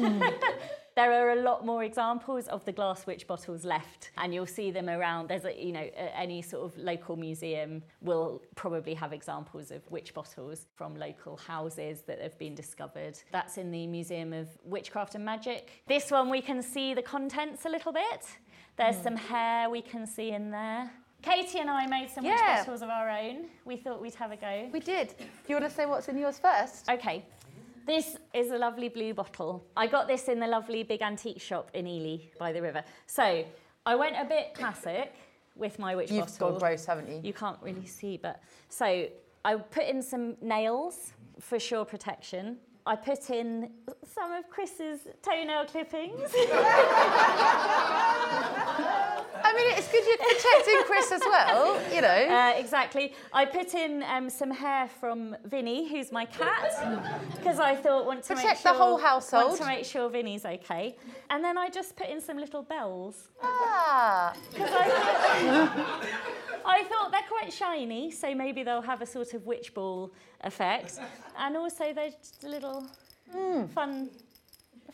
there are a lot more examples of the glass witch bottles left, and you'll see them around. There's, a, you know, any sort of local museum will probably have examples of witch bottles from local houses that have been discovered. That's in the Museum of Witchcraft and Magic. This one we can see the contents a little bit. There's hmm. some hair we can see in there. Katie and I made some witch Yeah. bottles of our own. We thought we'd have a go. We did. Do you want to say what's in yours first? Okay. This is a lovely blue bottle. I got this in the lovely big antique shop in Ely by the river. So I went a bit classic with my witch You've bottle. gone gross, haven't you? You can't really see, but so I put in some nails for sure protection. I put in some of Chris's toenail clippings. [LAUGHS] I mean, it's good you're protecting Chris as well, you know. Uh, exactly. I put in um, some hair from Vinny, who's my cat, because I thought want to make Protect sure the whole household. Want to make sure Vinny's okay. And then I just put in some little bells Ah, [LAUGHS] because I I thought they're quite shiny, so maybe they'll have a sort of witch ball effect, [LAUGHS] and also they're just a little hmm. fun.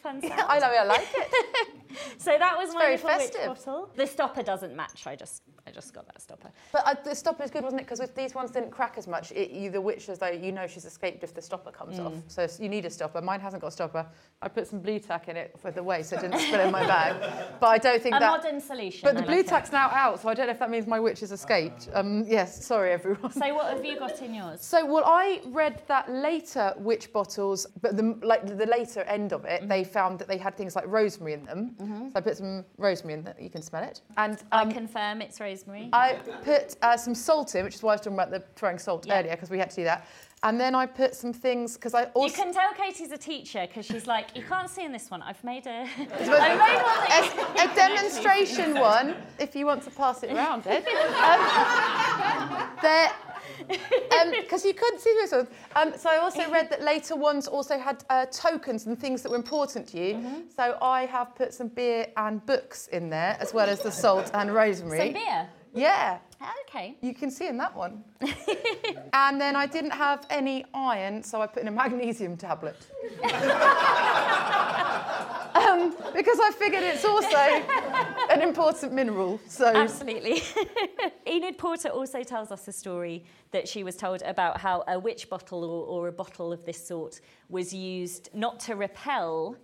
Fun sound. I know, I like it. [LAUGHS] So that was my very little festive. witch bottle. The stopper doesn't match. I just, I just got that stopper. But uh, the stopper is good, wasn't it? Because these ones didn't crack as much, it, you, the witch, as though you know she's escaped if the stopper comes off. So you need a stopper. Mine hasn't got a stopper. I put some Blu Tack in it for the way, so it didn't spill in my bag. [LAUGHS] But I don't think A that. modern solution. But the I blue like it. tack's now out, so I don't know if that means my witch has escaped. Um, yes, sorry everyone. So what have you got in yours? So, well, I read that later witch bottles, but the like the later end of it, they found that they had things like rosemary in them. So I put some rosemary in that you can smell it, and um, I confirm it's rosemary. I put uh, some salt in, which is why I was talking about the throwing salt Yeah. earlier, because we had to do that. And then I put some things because I also. you can tell Katie's a teacher because she's like, you can't see in this one. I've made a, [LAUGHS] [LAUGHS] I've made one that you a, a demonstration one, if you want to pass it around, Ed. [LAUGHS] Um, there, because you couldn't see this one. Um, so I also read that later ones also had uh, tokens and things that were important to you. Mm-hmm. So I have put some beer and books in there, as well as the salt and rosemary. Some beer. Yeah. Okay. You can see in that one. [LAUGHS] and then I didn't have any iron, so I put in a magnesium tablet. [LAUGHS] um, because I figured it's also an important mineral. So Absolutely. [LAUGHS] Enid Porter also tells us a story that she was told about how a witch bottle or, or a bottle of this sort was used not to repel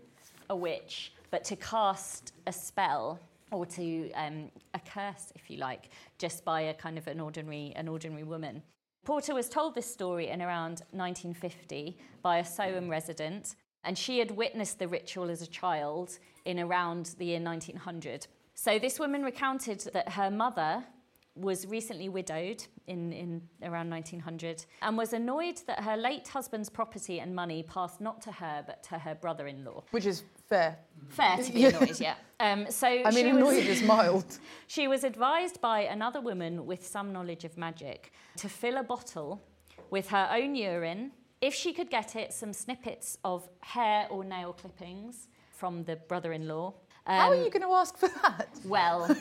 a witch, but to cast a spell or to um, a curse, if you like, just by a kind of an ordinary, an ordinary woman. Porter was told this story in around 1950 by a Soham resident, and she had witnessed the ritual as a child in around the year 1900. So this woman recounted that her mother was recently widowed in, in around 1900 and was annoyed that her late husband's property and money passed not to her but to her brother-in-law. which is fair. Fair to be annoyed, yeah. [LAUGHS] Um, so I mean, she was- annoyed is mild. [LAUGHS] she was advised by another woman with some knowledge of magic to fill a bottle with her own urine, if she could get it, some snippets of hair or nail clippings from the brother in law. How are you um, going to ask for that? [LAUGHS] Well,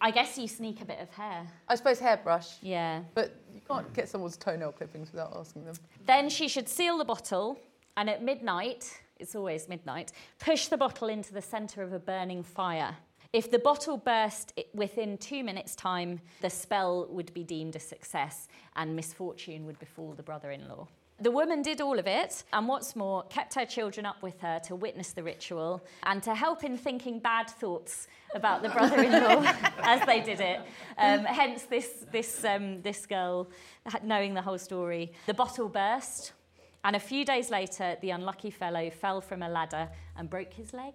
I guess you sneak a bit of hair. I suppose hairbrush, Yeah. but you can't get someone's toenail clippings without asking them. Then she should seal the bottle and at midnight, it's always midnight, push the bottle into the centre of a burning fire. If the bottle burst within two minutes' time, the spell would be deemed a success and misfortune would befall the brother in law. The woman did all of it, and what's more, kept her children up with her to witness the ritual and to help in thinking bad thoughts about the brother in law [LAUGHS] as they did it. Um, hence, this, this, um, this girl knowing the whole story. The bottle burst, and a few days later, the unlucky fellow fell from a ladder and broke his leg.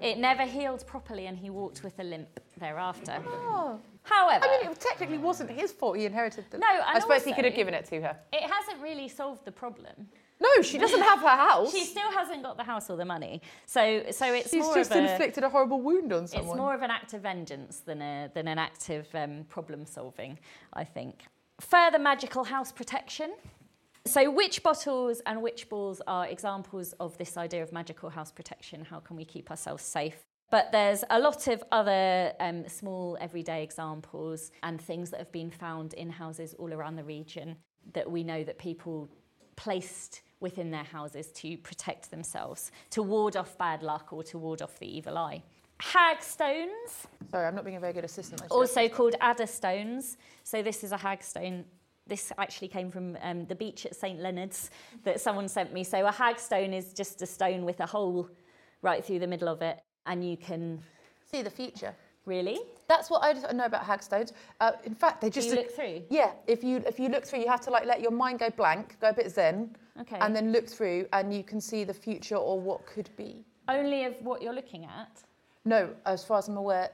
It never healed properly, and he walked with a limp thereafter. Oh. However, I mean, it technically wasn't his fault. He inherited the. No, I suppose he could have given it to her. it hasn't really solved the problem. No, she doesn't have her house. She still hasn't got the house or the money. So, so it's She's more just of a, inflicted a horrible wound on someone. it's more of an act of vengeance than a than an act of um, problem solving, I think. Further magical house protection. So, witch bottles and witch balls are examples of this idea of magical house protection. How can we keep ourselves safe? But there's a lot of other um, small everyday examples and things that have been found in houses all around the region that we know that people placed within their houses to protect themselves, to ward off bad luck or to ward off the evil eye. Hag stones, Sorry, I'm not being a very good assistant. Also called adder stones. So this is a hag stone. This actually came from um, the beach at St Leonard's that someone sent me. So a hag stone is just a stone with a hole right through the middle of it, and you can see the future. Really? That's what I know about hagstones. Uh, in fact, they just you look through? Yeah, if you if you look through, you have to like let your mind go blank, go a bit zen, Okay. and then look through, and you can see the future or what could be. Only of what you're looking at. No, as far as I'm aware.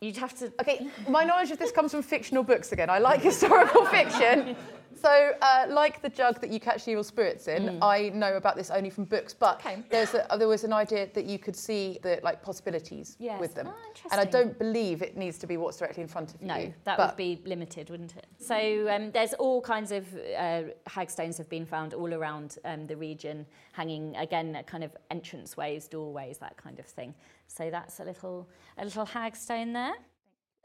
You'd have to. Okay, my knowledge of this comes from fictional books again. I like [LAUGHS] historical fiction. [LAUGHS] So, uh, like the jug that you catch the evil spirits in, I know about this only from books. But Okay. there's a, there was an idea that you could see the like possibilities Yes. with them, Oh, and I don't believe it needs to be what's directly in front of No, you. that would be limited, wouldn't it? So um, there's all kinds of uh, hagstones have been found all around um, the region, hanging again at kind of entranceways, doorways, that kind of thing. So that's a little a little hagstone there.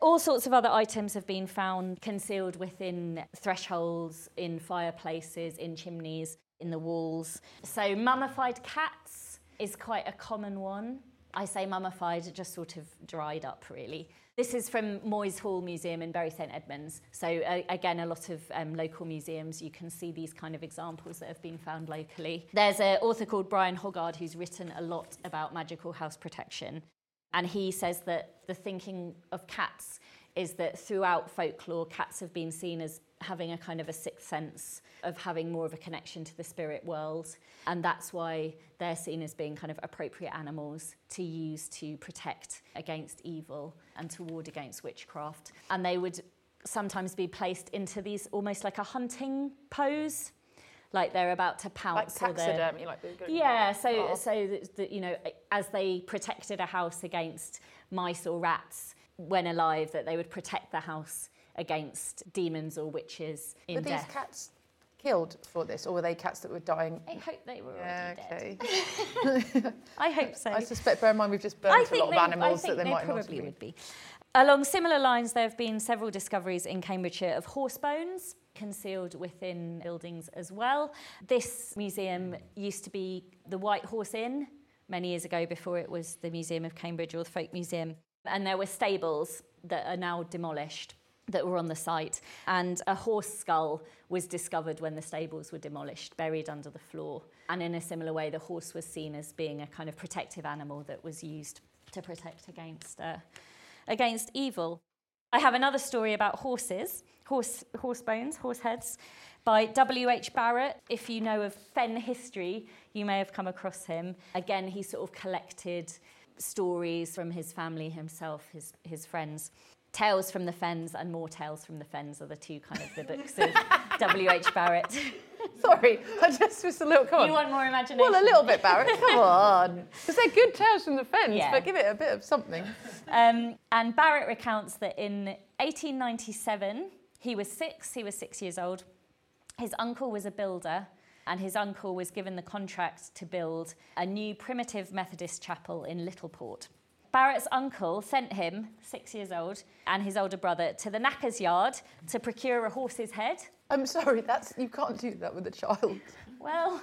All sorts of other items have been found concealed within thresholds, in fireplaces, in chimneys, in the walls. So mummified cats is quite a common one. I say mummified, just sort of dried up, really. This is from Moyes Hall Museum in Bury St Edmunds. So uh, again, a lot of um, local museums, you can see these kind of examples that have been found locally. There's an author called Brian Hoggard who's written a lot about magical house protection. And he says that the thinking of cats is that throughout folklore, cats have been seen as having a kind of a sixth sense of having more of a connection to the spirit world. And that's why they're seen as being kind of appropriate animals to use to protect against evil and to ward against witchcraft. And they would sometimes be placed into these almost like a hunting pose, like they're about to like pounce. or they're- taxidermy, like yeah, so Oh. so that, that you know, as they protected a house against mice or rats when alive, that they would protect the house against demons or witches in Were these cats killed for this, or were they cats that were dying? I hope they were Yeah, already dead. okay. [LAUGHS] [LAUGHS] I hope so. I suspect, bear in mind, we've just burnt a lot of they, I animals that they, might not probably would be. Along similar lines, there have been several discoveries in Cambridgeshire of horse bones concealed within buildings as well. This museum used to be the White Horse Inn many years ago before it was the Museum of Cambridge or the Folk Museum. And there were stables that are now demolished that were on the site. And a horse skull was discovered when the stables were demolished, buried under the floor. And in a similar way, the horse was seen as being a kind of protective animal that was used to protect against, uh, against evil. I have another story about horses, horse, horse bones, horse heads, by W.H. Barrett. If you know of Fen history, you may have come across him. Again, he sort of collected stories from his family, himself, his, his friends. Tales from the Fens and More Tales from the Fens are the two kind of the books of [LAUGHS] W.H. Barrett. Sorry, I just was a little. Come on. You want more imagination? well, a little bit, Barrett. Come on, because they're good tales from the Fens, Yeah. but give it a bit of something. Um, and Barrett recounts that in 1897, he was six, he was six years old. His uncle was a builder, and his uncle was given the contract to build a new primitive Methodist chapel in Littleport. Barrett's uncle sent him, six years old, and his older brother to the knacker's yard to procure a horse's head. I'm sorry, that's you can't do that with a child. Well,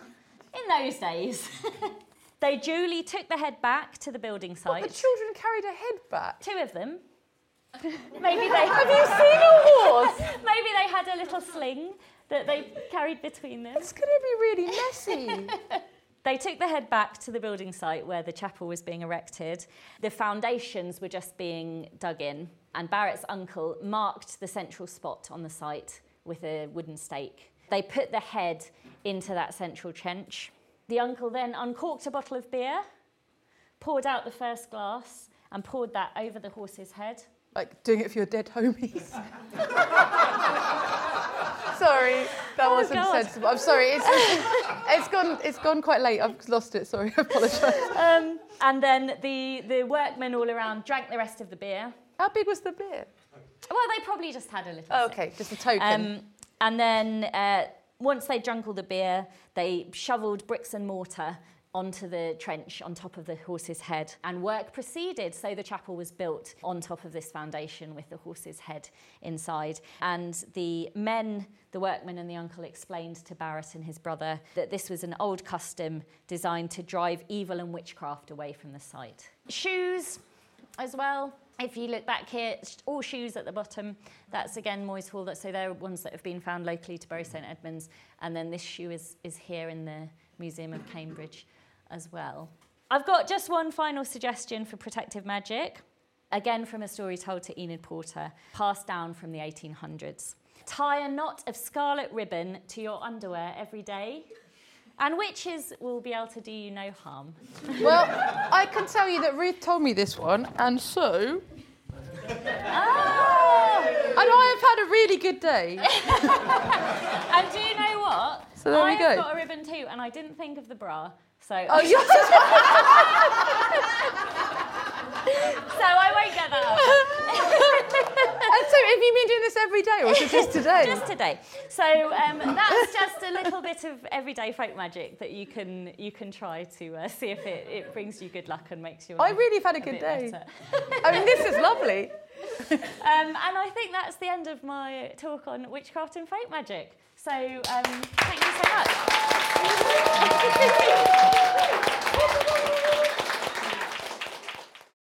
in those days. [LAUGHS] they duly took the head back to the building What, site. the children carried a head back. Two of them. Maybe they Have you seen a horse? [LAUGHS] Maybe they had a little sling that they carried between them. It's going to be really messy. [LAUGHS] They took the head back to the building site where the chapel was being erected. The foundations were just being dug in, and Barrett's uncle marked the central spot on the site with a wooden stake. They put the head into that central trench. The uncle then uncorked a bottle of beer, poured out the first glass, and poured that over the horse's head. Like doing it for your dead homies. [LAUGHS] sorry, that Oh, wasn't God. sensible. I'm sorry. It's, it's gone. It's gone quite late. I've lost it. Sorry. [LAUGHS] I apologise. Um, and then the, the workmen all around drank the rest of the beer. How big was the beer? Well, they probably just had a little. Oh, okay, just a token. Um, and then uh, once they drunk all the beer, they shoveled bricks and mortar onto the trench on top of the horse's head, and work proceeded. So the chapel was built on top of this foundation with the horse's head inside. And the men, the workmen, and the uncle explained to Barrett and his brother that this was an old custom designed to drive evil and witchcraft away from the site. Shoes, as well. If you look back here, all shoes at the bottom. That's again Moyes Hall. So they're ones that have been found locally to Bury St Edmunds. And then this shoe is, is here in the Museum of Cambridge as well. I've got just one final suggestion for protective magic. again from a story told to Enid Porter, passed down from the 1800s. Tie a knot of scarlet ribbon to your underwear every day, and witches will be able to do you no harm. Well, I can tell you that Ruth told me this one, and so. Oh! And I have had a really good day. [LAUGHS] And do you know what? So there we go. I've got a ribbon too, and I didn't think of the bra. So, Oh, [LAUGHS] yes. so I won't get that up. and so, have you been doing this every day, or just [LAUGHS] today? just today. So um, that's just a little bit of everyday folk magic that you can you can try to uh, see if it, it brings you good luck and makes your I really have had a a good day. I mean, this is lovely. [LAUGHS] Um, and I think that's the end of my talk on witchcraft and folk magic. So um, thank you so much. ハハハハ!